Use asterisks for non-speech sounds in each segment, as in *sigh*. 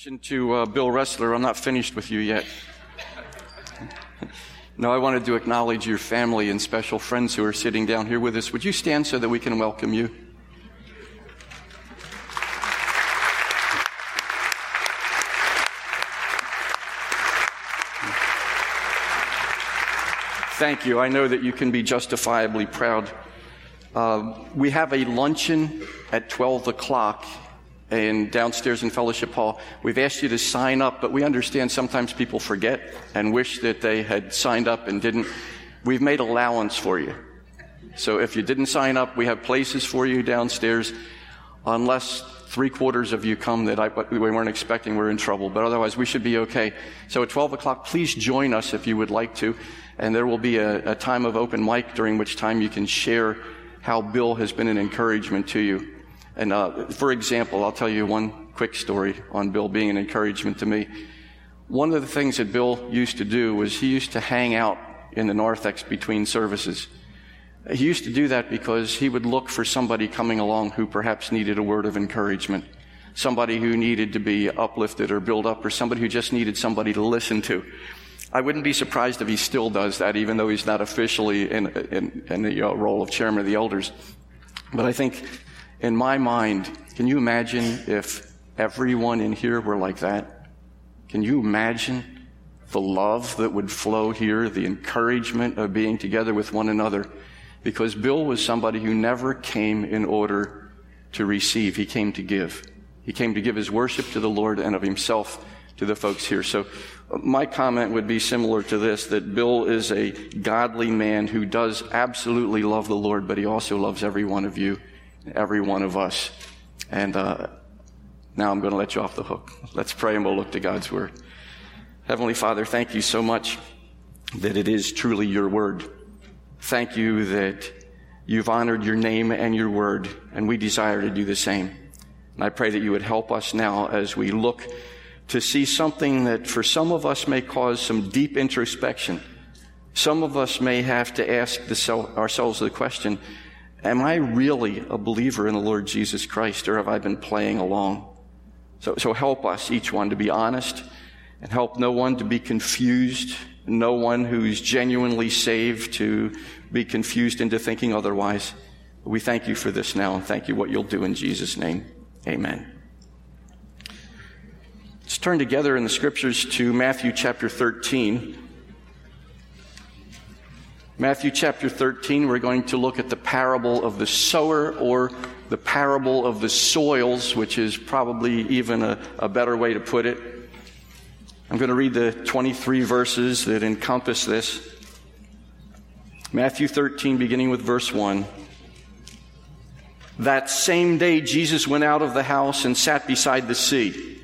to uh, Bill Wrestler, I'm not finished with you yet. *laughs* no, I wanted to acknowledge your family and special friends who are sitting down here with us. Would you stand so that we can welcome you? Thank you. I know that you can be justifiably proud. Uh, we have a luncheon at 12 o'clock and downstairs in Fellowship Hall. We've asked you to sign up, but we understand sometimes people forget and wish that they had signed up and didn't. We've made allowance for you. So if you didn't sign up, we have places for you downstairs. Unless three quarters of you come that I, we weren't expecting, we're in trouble. But otherwise, we should be okay. So at 12 o'clock, please join us if you would like to. And there will be a, a time of open mic during which time you can share how Bill has been an encouragement to you. And uh, for example, I'll tell you one quick story on Bill being an encouragement to me. One of the things that Bill used to do was he used to hang out in the narthex between services. He used to do that because he would look for somebody coming along who perhaps needed a word of encouragement, somebody who needed to be uplifted or built up, or somebody who just needed somebody to listen to. I wouldn't be surprised if he still does that, even though he's not officially in, in, in the uh, role of chairman of the elders. But I think in my mind, can you imagine if everyone in here were like that? Can you imagine the love that would flow here, the encouragement of being together with one another? Because Bill was somebody who never came in order to receive. He came to give. He came to give his worship to the Lord and of himself to the folks here. So uh, my comment would be similar to this, that Bill is a godly man who does absolutely love the Lord, but he also loves every one of you every one of us. And uh, now I'm going to let you off the hook. Let's pray and we'll look to God's word. Heavenly Father, thank you so much that it is truly your word. Thank you that you've honored your name and your word, and we desire to do the same. And I pray that you would help us now as we look to see something that for some of us may cause some deep introspection. Some of us may have to ask ourselves the question, Am I really a believer in the Lord Jesus Christ or have I been playing along? So, so help us, each one, to be honest and help no one to be confused, no one who's genuinely saved to be confused into thinking otherwise. We thank you for this now and thank you what you'll do in Jesus' name. Amen. Let's turn together in the scriptures to Matthew chapter 13. Matthew chapter 13, we're going to look at the parable of the sower or the parable of the soils, which is probably even a, a better way to put it. I'm going to read the 23 verses that encompass this. Matthew 13, beginning with verse 1. That same day, Jesus went out of the house and sat beside the sea.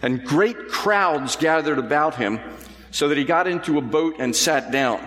And great crowds gathered about him, so that he got into a boat and sat down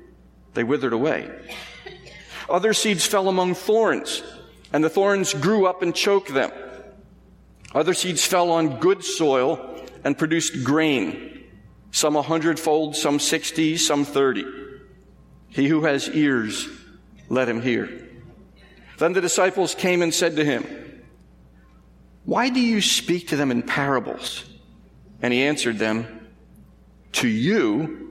they withered away. Other seeds fell among thorns, and the thorns grew up and choked them. Other seeds fell on good soil and produced grain, some a hundredfold, some sixty, some thirty. He who has ears, let him hear. Then the disciples came and said to him, Why do you speak to them in parables? And he answered them, To you,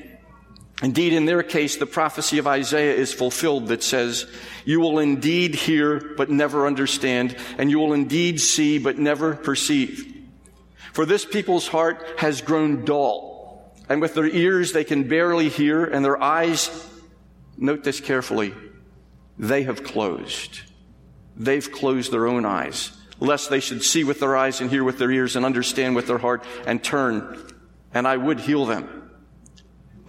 Indeed, in their case, the prophecy of Isaiah is fulfilled that says, You will indeed hear, but never understand, and you will indeed see, but never perceive. For this people's heart has grown dull, and with their ears they can barely hear, and their eyes, note this carefully, they have closed. They've closed their own eyes, lest they should see with their eyes and hear with their ears and understand with their heart and turn, and I would heal them.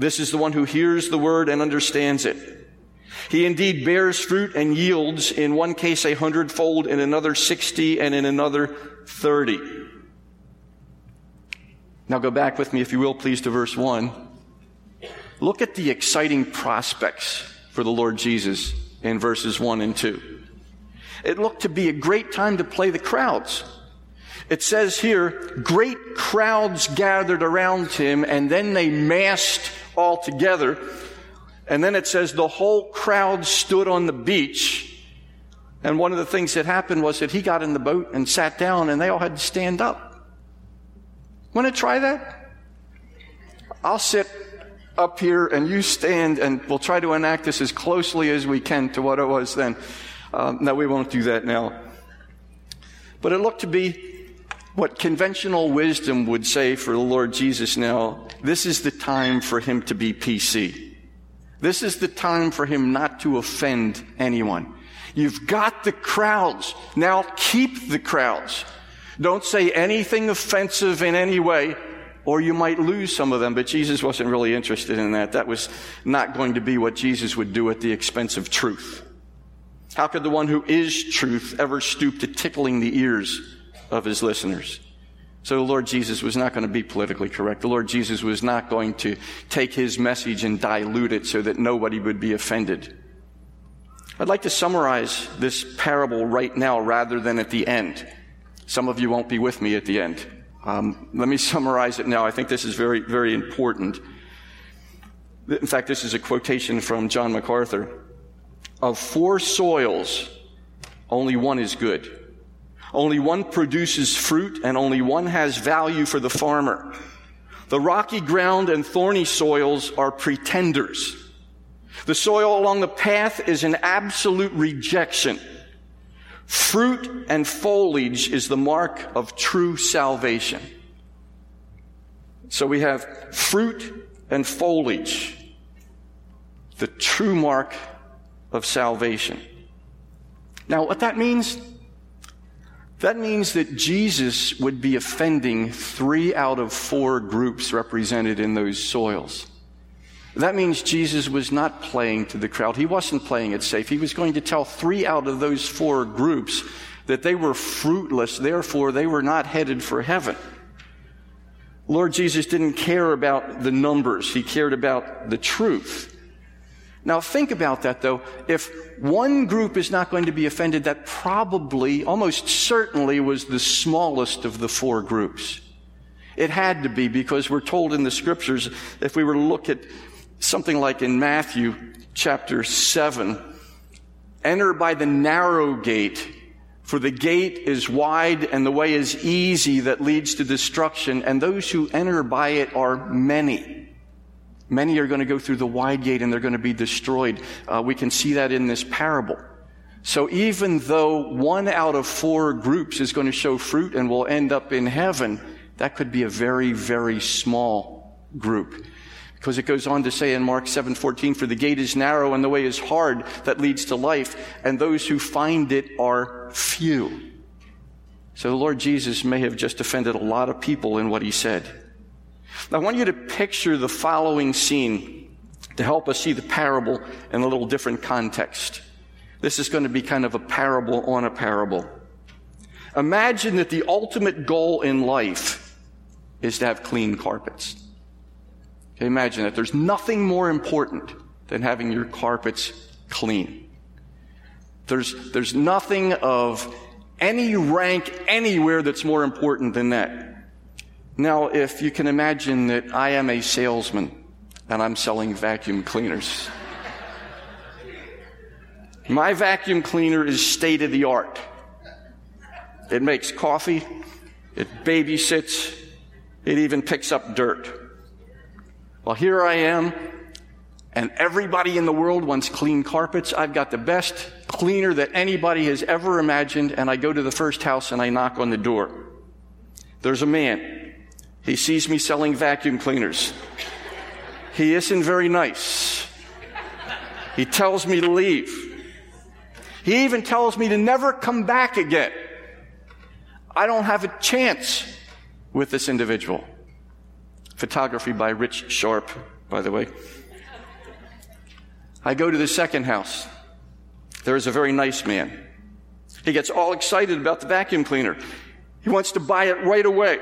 this is the one who hears the word and understands it. He indeed bears fruit and yields in one case a hundredfold, in another sixty, and in another thirty. Now go back with me, if you will, please, to verse one. Look at the exciting prospects for the Lord Jesus in verses 1 and 2. It looked to be a great time to play the crowds. It says here, great crowds gathered around him and then they massed all together. And then it says the whole crowd stood on the beach. And one of the things that happened was that he got in the boat and sat down and they all had to stand up. Want to try that? I'll sit up here and you stand and we'll try to enact this as closely as we can to what it was then. Um, no, we won't do that now. But it looked to be what conventional wisdom would say for the Lord Jesus now. This is the time for him to be PC. This is the time for him not to offend anyone. You've got the crowds. Now keep the crowds. Don't say anything offensive in any way or you might lose some of them, but Jesus wasn't really interested in that. That was not going to be what Jesus would do at the expense of truth. How could the one who is truth ever stoop to tickling the ears of his listeners? So the Lord Jesus was not going to be politically correct. The Lord Jesus was not going to take his message and dilute it so that nobody would be offended. I'd like to summarize this parable right now rather than at the end. Some of you won't be with me at the end. Um, let me summarize it now. I think this is very, very important. In fact, this is a quotation from John MacArthur. Of four soils, only one is good. Only one produces fruit, and only one has value for the farmer. The rocky ground and thorny soils are pretenders. The soil along the path is an absolute rejection. Fruit and foliage is the mark of true salvation. So we have fruit and foliage, the true mark of salvation. Now, what that means? That means that Jesus would be offending three out of four groups represented in those soils. That means Jesus was not playing to the crowd. He wasn't playing it safe. He was going to tell three out of those four groups that they were fruitless, therefore they were not headed for heaven. Lord Jesus didn't care about the numbers. He cared about the truth. Now think about that though. If one group is not going to be offended, that probably, almost certainly was the smallest of the four groups. It had to be because we're told in the scriptures, if we were to look at something like in Matthew chapter 7 enter by the narrow gate, for the gate is wide and the way is easy that leads to destruction, and those who enter by it are many. Many are going to go through the wide gate and they're going to be destroyed. Uh, we can see that in this parable. So even though one out of four groups is going to show fruit and will end up in heaven, that could be a very, very small group. Because it goes on to say in Mark 7:14, "For the gate is narrow and the way is hard that leads to life, and those who find it are few." So the Lord Jesus may have just offended a lot of people in what he said. I want you to picture the following scene to help us see the parable in a little different context. This is going to be kind of a parable on a parable. Imagine that the ultimate goal in life is to have clean carpets. Okay, imagine that. There's nothing more important than having your carpets clean. There's, there's nothing of any rank anywhere that's more important than that. Now, if you can imagine that I am a salesman and I'm selling vacuum cleaners. My vacuum cleaner is state of the art. It makes coffee, it babysits, it even picks up dirt. Well, here I am, and everybody in the world wants clean carpets. I've got the best cleaner that anybody has ever imagined, and I go to the first house and I knock on the door. There's a man. He sees me selling vacuum cleaners. He isn't very nice. He tells me to leave. He even tells me to never come back again. I don't have a chance with this individual. Photography by Rich Sharp, by the way. I go to the second house. There is a very nice man. He gets all excited about the vacuum cleaner. He wants to buy it right away.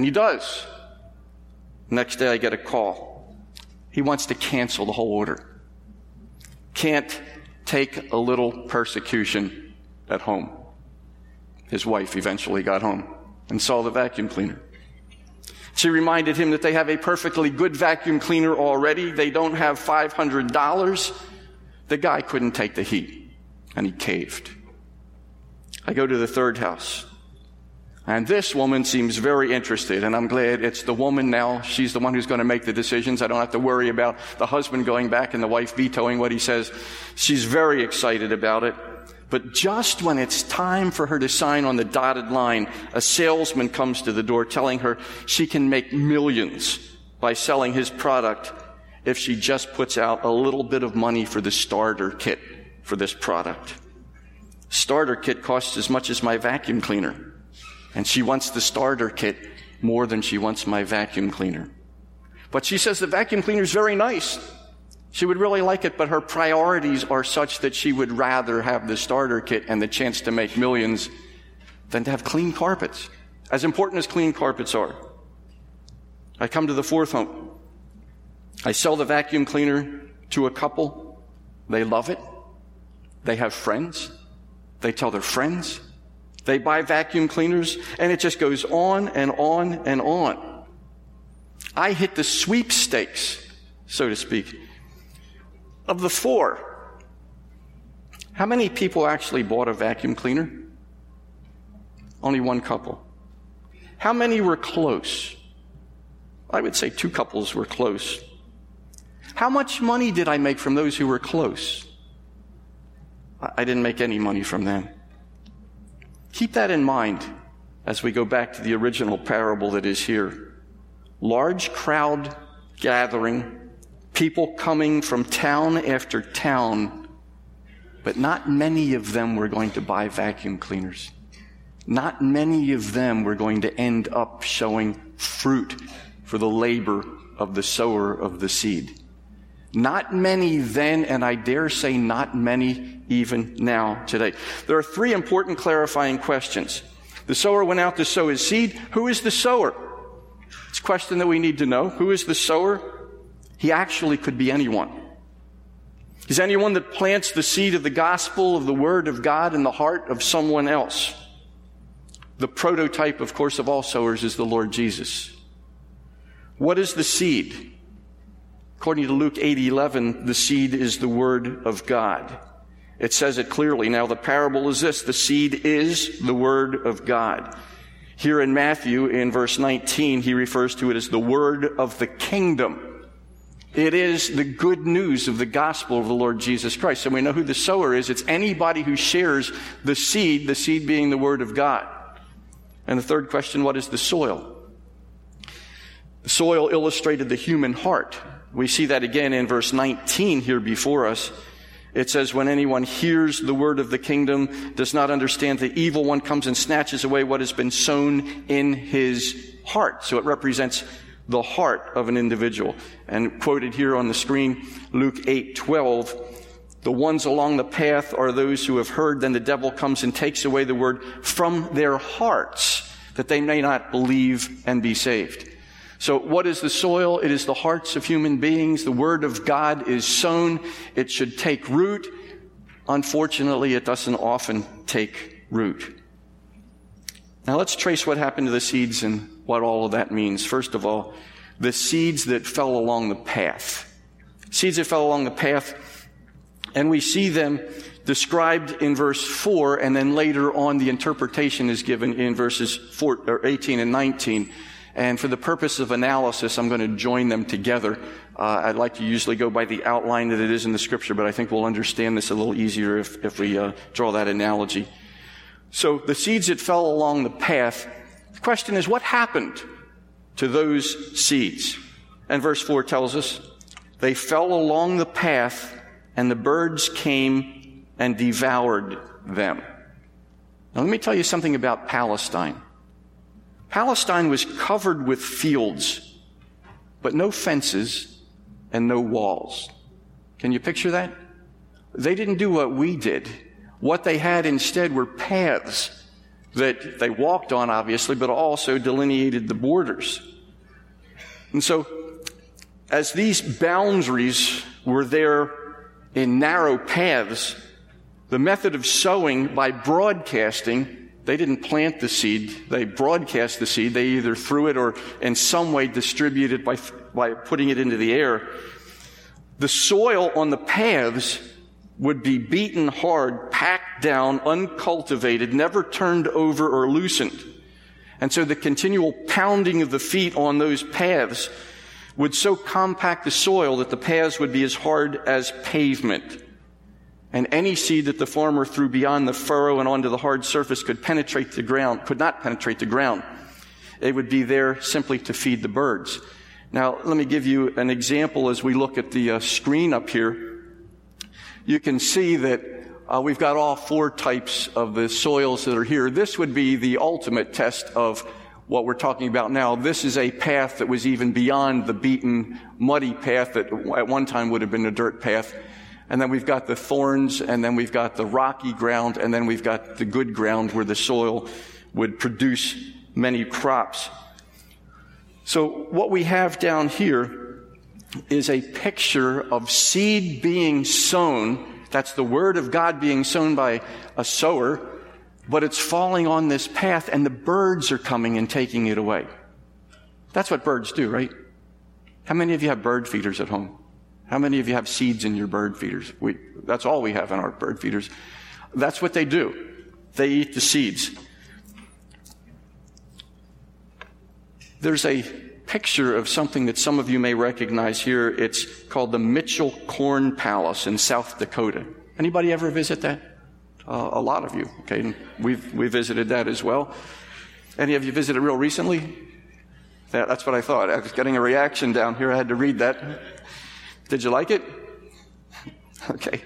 And he does. Next day I get a call. He wants to cancel the whole order. Can't take a little persecution at home. His wife eventually got home and saw the vacuum cleaner. She reminded him that they have a perfectly good vacuum cleaner already. They don't have $500. The guy couldn't take the heat and he caved. I go to the third house. And this woman seems very interested, and I'm glad it's the woman now. She's the one who's going to make the decisions. I don't have to worry about the husband going back and the wife vetoing what he says. She's very excited about it. But just when it's time for her to sign on the dotted line, a salesman comes to the door telling her she can make millions by selling his product if she just puts out a little bit of money for the starter kit for this product. Starter kit costs as much as my vacuum cleaner. And she wants the starter kit more than she wants my vacuum cleaner. But she says the vacuum cleaner is very nice. She would really like it, but her priorities are such that she would rather have the starter kit and the chance to make millions than to have clean carpets. As important as clean carpets are. I come to the fourth home. I sell the vacuum cleaner to a couple. They love it. They have friends. They tell their friends. They buy vacuum cleaners, and it just goes on and on and on. I hit the sweepstakes, so to speak. Of the four, how many people actually bought a vacuum cleaner? Only one couple. How many were close? I would say two couples were close. How much money did I make from those who were close? I didn't make any money from them. Keep that in mind as we go back to the original parable that is here. Large crowd gathering, people coming from town after town, but not many of them were going to buy vacuum cleaners. Not many of them were going to end up showing fruit for the labor of the sower of the seed. Not many then, and I dare say not many even now today. There are three important clarifying questions. The sower went out to sow his seed. Who is the sower? It's a question that we need to know. Who is the sower? He actually could be anyone. He's anyone that plants the seed of the gospel of the word of God in the heart of someone else. The prototype, of course, of all sowers is the Lord Jesus. What is the seed? According to Luke 8 11, the seed is the word of God. It says it clearly. Now, the parable is this the seed is the word of God. Here in Matthew, in verse 19, he refers to it as the word of the kingdom. It is the good news of the gospel of the Lord Jesus Christ. And we know who the sower is. It's anybody who shares the seed, the seed being the word of God. And the third question, what is the soil? The soil illustrated the human heart. We see that again in verse 19 here before us. It says, when anyone hears the word of the kingdom, does not understand, the evil one comes and snatches away what has been sown in his heart. So it represents the heart of an individual. And quoted here on the screen, Luke 8 12. The ones along the path are those who have heard, then the devil comes and takes away the word from their hearts, that they may not believe and be saved. So what is the soil? It is the hearts of human beings. The word of God is sown. It should take root. Unfortunately, it doesn't often take root. Now let's trace what happened to the seeds and what all of that means. First of all, the seeds that fell along the path. Seeds that fell along the path, and we see them described in verse 4, and then later on the interpretation is given in verses 4, or 18 and 19. And for the purpose of analysis, I'm going to join them together. Uh, I'd like to usually go by the outline that it is in the scripture, but I think we'll understand this a little easier if, if we uh, draw that analogy. So the seeds that fell along the path, the question is what happened to those seeds? And verse 4 tells us, they fell along the path and the birds came and devoured them. Now let me tell you something about Palestine. Palestine was covered with fields, but no fences and no walls. Can you picture that? They didn't do what we did. What they had instead were paths that they walked on, obviously, but also delineated the borders. And so, as these boundaries were there in narrow paths, the method of sowing by broadcasting they didn't plant the seed, they broadcast the seed. They either threw it or in some way distributed by, by putting it into the air. The soil on the paths would be beaten hard, packed down, uncultivated, never turned over or loosened. And so the continual pounding of the feet on those paths would so compact the soil that the paths would be as hard as pavement. And any seed that the farmer threw beyond the furrow and onto the hard surface could penetrate the ground, could not penetrate the ground. It would be there simply to feed the birds. Now, let me give you an example as we look at the uh, screen up here. You can see that uh, we've got all four types of the soils that are here. This would be the ultimate test of what we're talking about now. This is a path that was even beyond the beaten, muddy path that at one time would have been a dirt path. And then we've got the thorns, and then we've got the rocky ground, and then we've got the good ground where the soil would produce many crops. So what we have down here is a picture of seed being sown. That's the word of God being sown by a sower, but it's falling on this path and the birds are coming and taking it away. That's what birds do, right? How many of you have bird feeders at home? How many of you have seeds in your bird feeders? We, that's all we have in our bird feeders. That's what they do. They eat the seeds. There's a picture of something that some of you may recognize here. It's called the Mitchell Corn Palace in South Dakota. Anybody ever visit that? Uh, a lot of you. Okay, we've we visited that as well. Any of you visited real recently? That, that's what I thought. I was getting a reaction down here. I had to read that. Did you like it? *laughs* okay.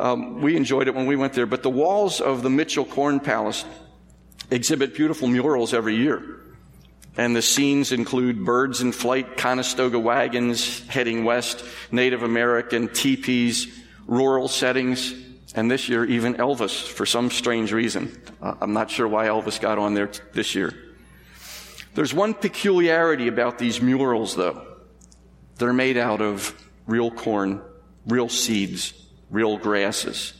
Um, we enjoyed it when we went there, but the walls of the Mitchell Corn Palace exhibit beautiful murals every year. And the scenes include birds in flight, Conestoga wagons heading west, Native American teepees, rural settings, and this year even Elvis for some strange reason. Uh, I'm not sure why Elvis got on there t- this year. There's one peculiarity about these murals though. They're made out of real corn, real seeds, real grasses.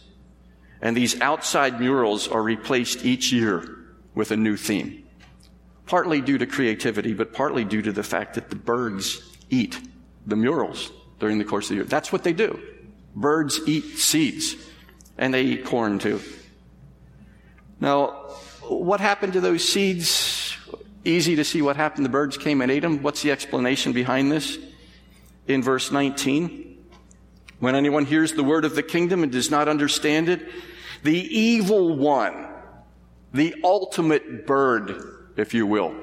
And these outside murals are replaced each year with a new theme. Partly due to creativity, but partly due to the fact that the birds eat the murals during the course of the year. That's what they do. Birds eat seeds, and they eat corn too. Now, what happened to those seeds? Easy to see what happened. The birds came and ate them. What's the explanation behind this? In verse 19. When anyone hears the word of the kingdom and does not understand it, the evil one, the ultimate bird, if you will,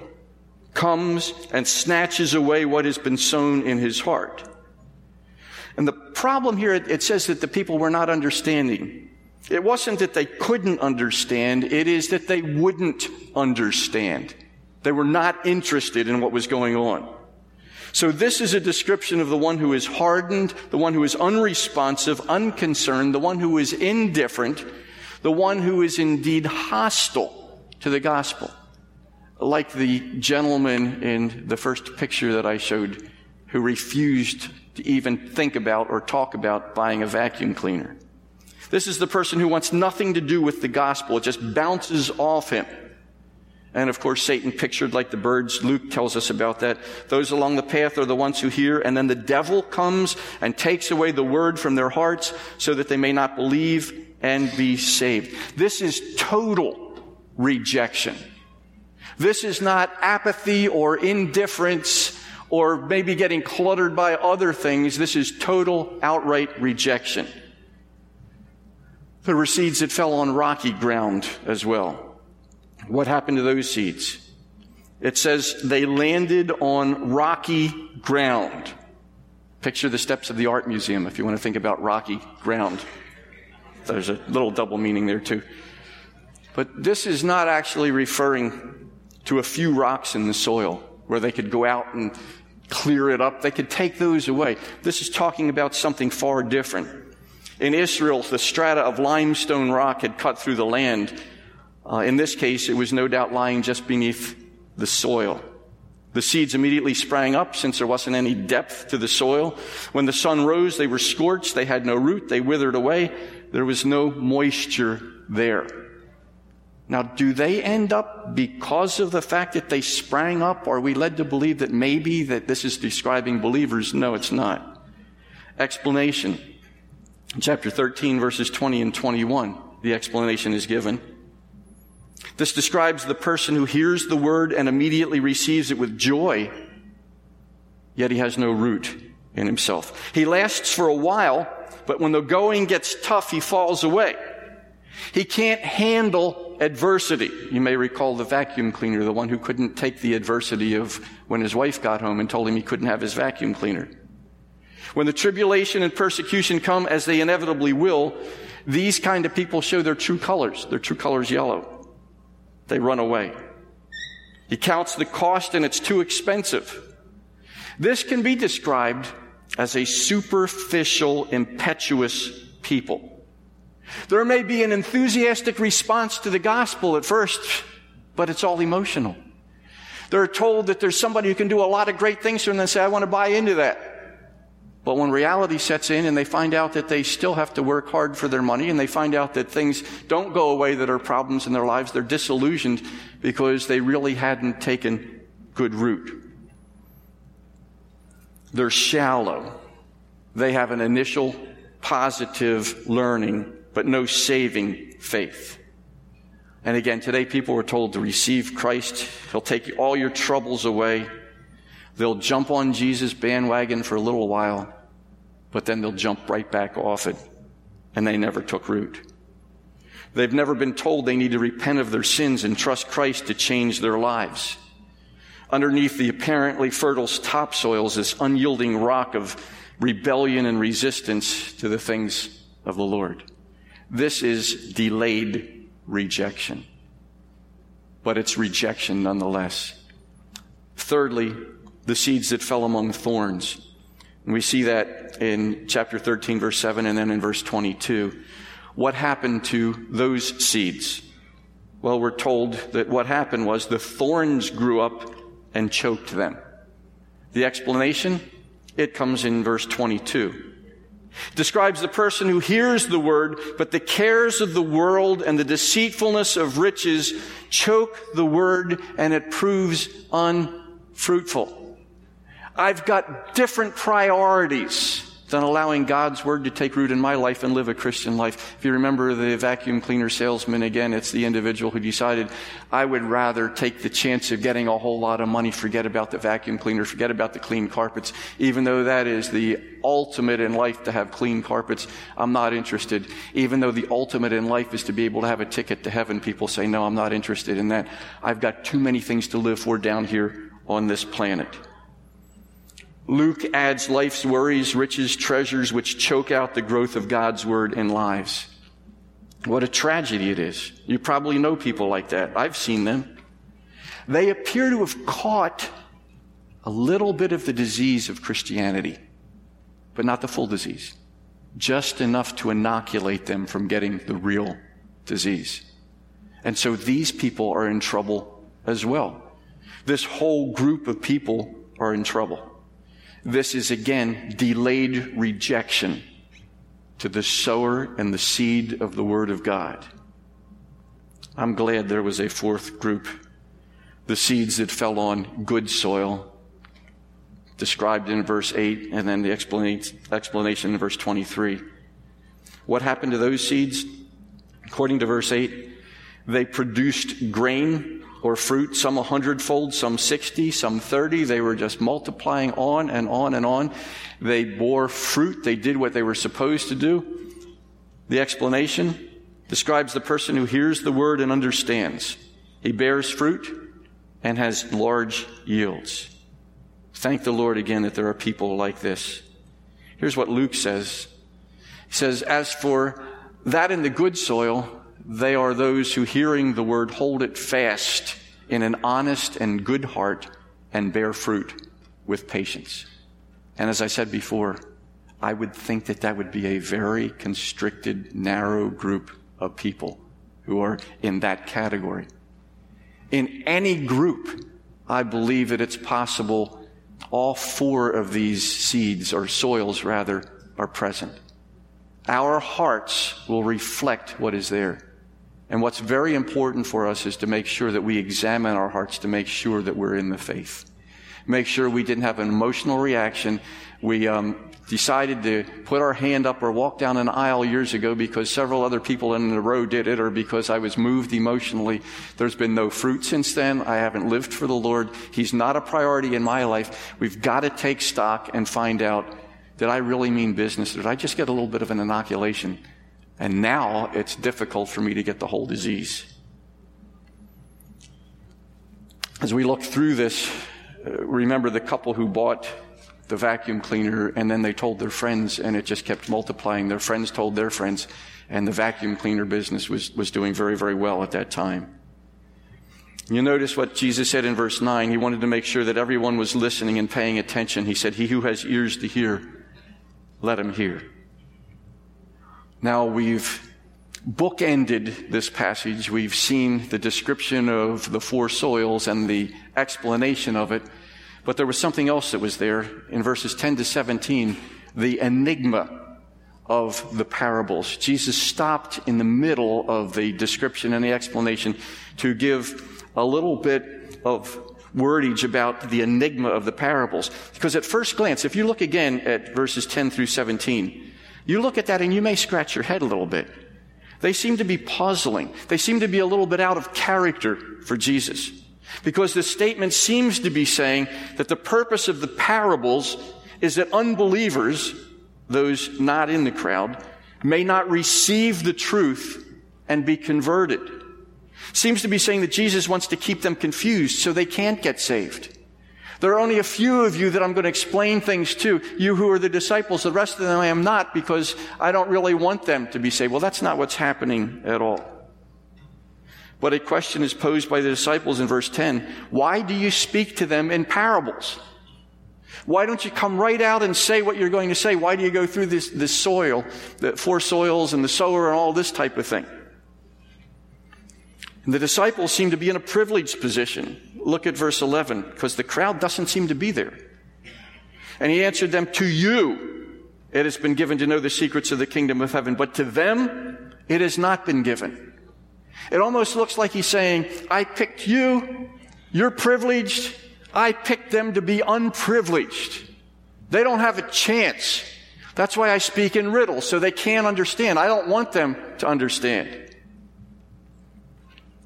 comes and snatches away what has been sown in his heart. And the problem here, it says that the people were not understanding. It wasn't that they couldn't understand, it is that they wouldn't understand. They were not interested in what was going on. So this is a description of the one who is hardened, the one who is unresponsive, unconcerned, the one who is indifferent, the one who is indeed hostile to the gospel. Like the gentleman in the first picture that I showed who refused to even think about or talk about buying a vacuum cleaner. This is the person who wants nothing to do with the gospel. It just bounces off him. And of course, Satan pictured like the birds. Luke tells us about that. Those along the path are the ones who hear, and then the devil comes and takes away the word from their hearts so that they may not believe and be saved. This is total rejection. This is not apathy or indifference or maybe getting cluttered by other things. This is total, outright rejection. There were seeds that fell on rocky ground as well. What happened to those seeds? It says they landed on rocky ground. Picture the steps of the art museum if you want to think about rocky ground. There's a little double meaning there too. But this is not actually referring to a few rocks in the soil where they could go out and clear it up. They could take those away. This is talking about something far different. In Israel, the strata of limestone rock had cut through the land. Uh, in this case, it was no doubt lying just beneath the soil. The seeds immediately sprang up since there wasn't any depth to the soil. When the sun rose, they were scorched. They had no root. They withered away. There was no moisture there. Now, do they end up because of the fact that they sprang up? Are we led to believe that maybe that this is describing believers? No, it's not. Explanation. Chapter 13, verses 20 and 21, the explanation is given. This describes the person who hears the word and immediately receives it with joy, yet he has no root in himself. He lasts for a while, but when the going gets tough, he falls away. He can't handle adversity. You may recall the vacuum cleaner, the one who couldn't take the adversity of when his wife got home and told him he couldn't have his vacuum cleaner. When the tribulation and persecution come, as they inevitably will, these kind of people show their true colors. Their true colors yellow. They run away. He counts the cost and it's too expensive. This can be described as a superficial, impetuous people. There may be an enthusiastic response to the gospel at first, but it's all emotional. They're told that there's somebody who can do a lot of great things for them and they say, I want to buy into that. But when reality sets in and they find out that they still have to work hard for their money and they find out that things don't go away that are problems in their lives, they're disillusioned because they really hadn't taken good root. They're shallow. They have an initial positive learning but no saving faith. And again, today people are told to receive Christ. He'll take all your troubles away. They'll jump on Jesus' bandwagon for a little while, but then they'll jump right back off it. And they never took root. They've never been told they need to repent of their sins and trust Christ to change their lives. Underneath the apparently fertile topsoil is this unyielding rock of rebellion and resistance to the things of the Lord. This is delayed rejection, but it's rejection nonetheless. Thirdly, the seeds that fell among thorns. And we see that in chapter 13, verse 7, and then in verse 22. What happened to those seeds? Well, we're told that what happened was the thorns grew up and choked them. The explanation? It comes in verse 22 describes the person who hears the word, but the cares of the world and the deceitfulness of riches choke the word and it proves unfruitful. I've got different priorities than allowing God's word to take root in my life and live a Christian life. If you remember the vacuum cleaner salesman again, it's the individual who decided, I would rather take the chance of getting a whole lot of money, forget about the vacuum cleaner, forget about the clean carpets, even though that is the ultimate in life to have clean carpets. I'm not interested. Even though the ultimate in life is to be able to have a ticket to heaven, people say, no, I'm not interested in that. I've got too many things to live for down here on this planet. Luke adds life's worries, riches, treasures, which choke out the growth of God's word in lives. What a tragedy it is. You probably know people like that. I've seen them. They appear to have caught a little bit of the disease of Christianity, but not the full disease. Just enough to inoculate them from getting the real disease. And so these people are in trouble as well. This whole group of people are in trouble. This is again delayed rejection to the sower and the seed of the Word of God. I'm glad there was a fourth group, the seeds that fell on good soil, described in verse 8, and then the explanation in verse 23. What happened to those seeds? According to verse 8, they produced grain or fruit, some a hundredfold, some 60, some 30. They were just multiplying on and on and on. They bore fruit. They did what they were supposed to do. The explanation describes the person who hears the word and understands. He bears fruit and has large yields. Thank the Lord again that there are people like this. Here's what Luke says. He says, As for that in the good soil, they are those who, hearing the word, hold it fast in an honest and good heart and bear fruit with patience. And as I said before, I would think that that would be a very constricted, narrow group of people who are in that category. In any group, I believe that it's possible all four of these seeds, or soils rather, are present. Our hearts will reflect what is there. And what's very important for us is to make sure that we examine our hearts to make sure that we're in the faith. Make sure we didn't have an emotional reaction. We um, decided to put our hand up or walk down an aisle years ago because several other people in the row did it or because I was moved emotionally. There's been no fruit since then. I haven't lived for the Lord. He's not a priority in my life. We've got to take stock and find out did I really mean business? Did I just get a little bit of an inoculation? And now it's difficult for me to get the whole disease. As we look through this, uh, remember the couple who bought the vacuum cleaner and then they told their friends and it just kept multiplying. Their friends told their friends and the vacuum cleaner business was, was doing very, very well at that time. You notice what Jesus said in verse 9. He wanted to make sure that everyone was listening and paying attention. He said, He who has ears to hear, let him hear. Now we've bookended this passage. We've seen the description of the four soils and the explanation of it. But there was something else that was there in verses 10 to 17, the enigma of the parables. Jesus stopped in the middle of the description and the explanation to give a little bit of wordage about the enigma of the parables. Because at first glance, if you look again at verses 10 through 17, you look at that and you may scratch your head a little bit. They seem to be puzzling. They seem to be a little bit out of character for Jesus. Because the statement seems to be saying that the purpose of the parables is that unbelievers, those not in the crowd, may not receive the truth and be converted. Seems to be saying that Jesus wants to keep them confused so they can't get saved. There are only a few of you that I'm going to explain things to, you who are the disciples. The rest of them I am not because I don't really want them to be saved. Well, that's not what's happening at all. But a question is posed by the disciples in verse 10. Why do you speak to them in parables? Why don't you come right out and say what you're going to say? Why do you go through this, this soil, the four soils and the sower and all this type of thing? And the disciples seem to be in a privileged position. Look at verse 11, because the crowd doesn't seem to be there. And he answered them, To you it has been given to know the secrets of the kingdom of heaven, but to them it has not been given. It almost looks like he's saying, I picked you, you're privileged, I picked them to be unprivileged. They don't have a chance. That's why I speak in riddles, so they can't understand. I don't want them to understand.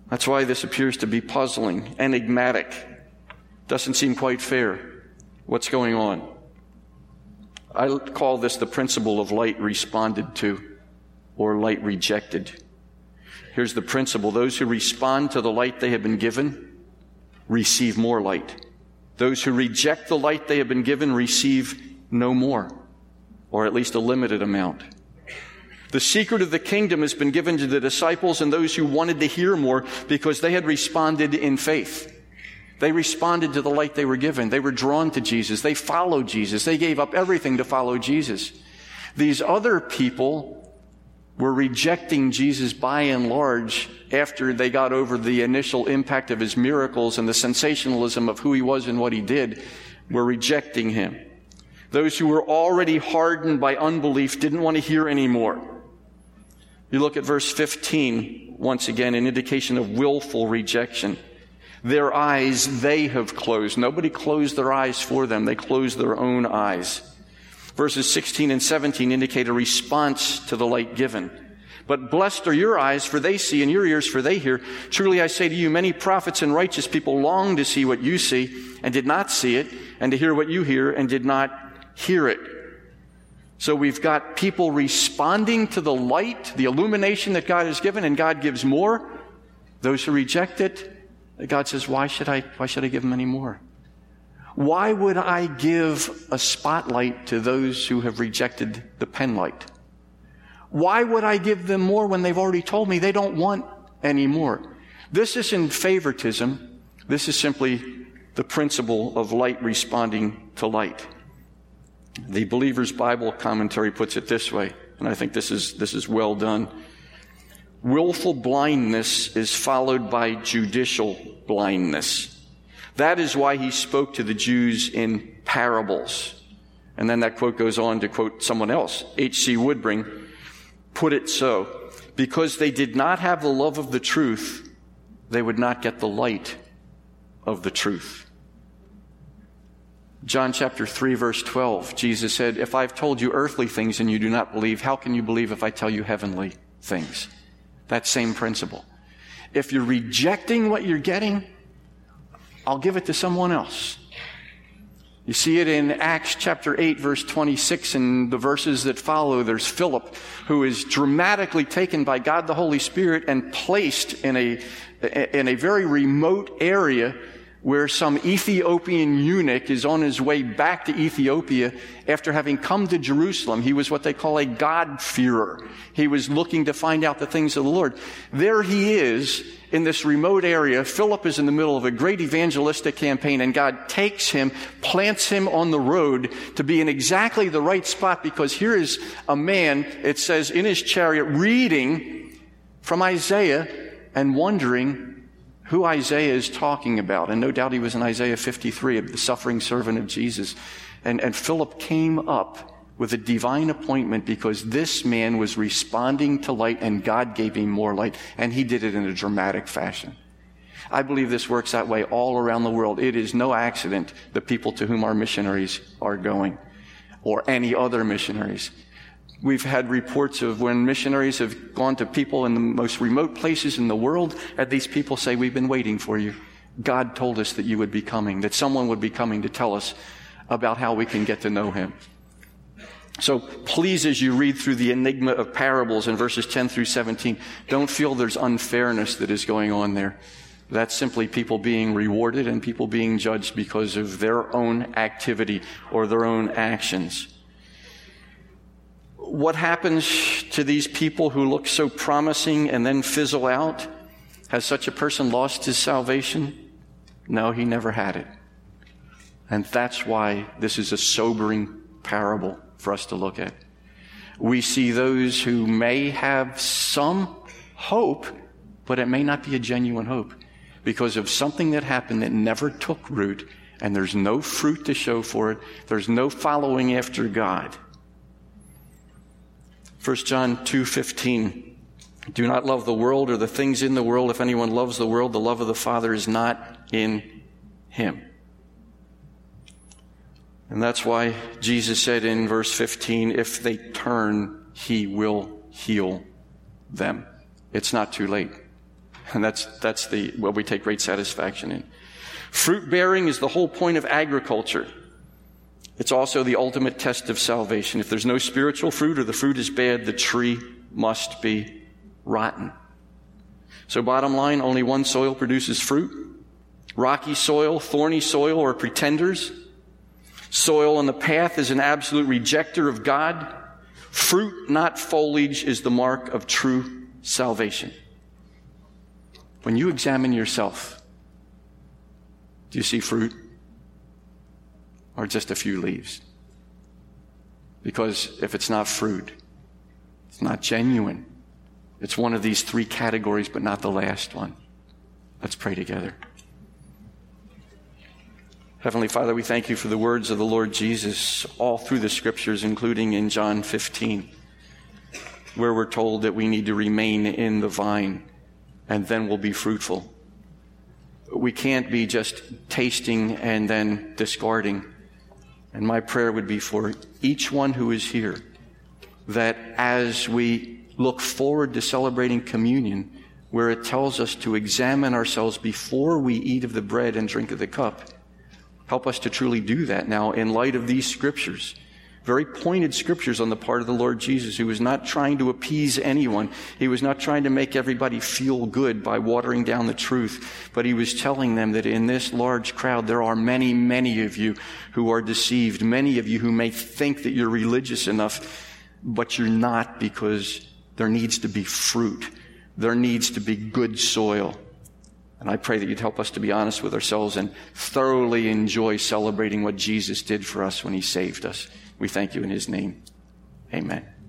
That's why this appears to be puzzling, enigmatic. Doesn't seem quite fair. What's going on? I call this the principle of light responded to or light rejected. Here's the principle those who respond to the light they have been given receive more light. Those who reject the light they have been given receive no more, or at least a limited amount. The secret of the kingdom has been given to the disciples and those who wanted to hear more because they had responded in faith. They responded to the light they were given. They were drawn to Jesus. They followed Jesus. They gave up everything to follow Jesus. These other people were rejecting Jesus by and large after they got over the initial impact of his miracles and the sensationalism of who he was and what he did, were rejecting him. Those who were already hardened by unbelief didn't want to hear anymore. You look at verse 15, once again, an indication of willful rejection. Their eyes they have closed. Nobody closed their eyes for them. They closed their own eyes. Verses 16 and 17 indicate a response to the light given. But blessed are your eyes, for they see, and your ears, for they hear. Truly I say to you, many prophets and righteous people long to see what you see, and did not see it, and to hear what you hear, and did not hear it. So we've got people responding to the light, the illumination that God has given, and God gives more. Those who reject it, God says, why should I, why should I give them any more? Why would I give a spotlight to those who have rejected the penlight? Why would I give them more when they've already told me they don't want any more? This isn't favoritism. This is simply the principle of light responding to light. The Believer's Bible commentary puts it this way, and I think this is, this is well done. Willful blindness is followed by judicial blindness. That is why he spoke to the Jews in parables. And then that quote goes on to quote someone else. H.C. Woodring put it so. Because they did not have the love of the truth, they would not get the light of the truth. John chapter 3 verse 12, Jesus said, If I've told you earthly things and you do not believe, how can you believe if I tell you heavenly things? That same principle. If you're rejecting what you're getting, I'll give it to someone else. You see it in Acts chapter 8 verse 26 and the verses that follow. There's Philip who is dramatically taken by God the Holy Spirit and placed in a, in a very remote area where some Ethiopian eunuch is on his way back to Ethiopia after having come to Jerusalem. He was what they call a God-fearer. He was looking to find out the things of the Lord. There he is in this remote area. Philip is in the middle of a great evangelistic campaign and God takes him, plants him on the road to be in exactly the right spot because here is a man, it says, in his chariot reading from Isaiah and wondering who Isaiah is talking about. And no doubt he was in Isaiah 53, the suffering servant of Jesus. And, and Philip came up with a divine appointment because this man was responding to light and God gave him more light. And he did it in a dramatic fashion. I believe this works that way all around the world. It is no accident the people to whom our missionaries are going or any other missionaries. We've had reports of when missionaries have gone to people in the most remote places in the world, and these people say, We've been waiting for you. God told us that you would be coming, that someone would be coming to tell us about how we can get to know him. So please, as you read through the enigma of parables in verses 10 through 17, don't feel there's unfairness that is going on there. That's simply people being rewarded and people being judged because of their own activity or their own actions what happens to these people who look so promising and then fizzle out? Has such a person lost his salvation? No, he never had it. And that's why this is a sobering parable for us to look at. We see those who may have some hope, but it may not be a genuine hope because of something that happened that never took root and there's no fruit to show for it. There's no following after God. 1 John 2:15 Do not love the world or the things in the world if anyone loves the world the love of the Father is not in him. And that's why Jesus said in verse 15 if they turn he will heal them. It's not too late. And that's that's the what we take great satisfaction in. Fruit bearing is the whole point of agriculture. It's also the ultimate test of salvation. If there's no spiritual fruit or the fruit is bad, the tree must be rotten. So bottom line, only one soil produces fruit. Rocky soil, thorny soil, or pretenders. Soil on the path is an absolute rejecter of God. Fruit, not foliage, is the mark of true salvation. When you examine yourself, Do you see fruit? Or just a few leaves? Because if it's not fruit, it's not genuine. It's one of these three categories, but not the last one. Let's pray together. Heavenly Father, we thank you for the words of the Lord Jesus all through the scriptures, including in John 15, where we're told that we need to remain in the vine and then we'll be fruitful. We can't be just tasting and then discarding. And my prayer would be for each one who is here that as we look forward to celebrating communion, where it tells us to examine ourselves before we eat of the bread and drink of the cup, Help us to truly do that now in light of these scriptures. Very pointed scriptures on the part of the Lord Jesus, who was not trying to appease anyone. He was not trying to make everybody feel good by watering down the truth, but he was telling them that in this large crowd there are many, many of you who are deceived, many of you who may think that you're religious enough, but you're not because there needs to be fruit. There needs to be good soil. And I pray that you'd help us to be honest with ourselves and thoroughly enjoy celebrating what Jesus did for us when he saved us. We thank you in his name. Amen.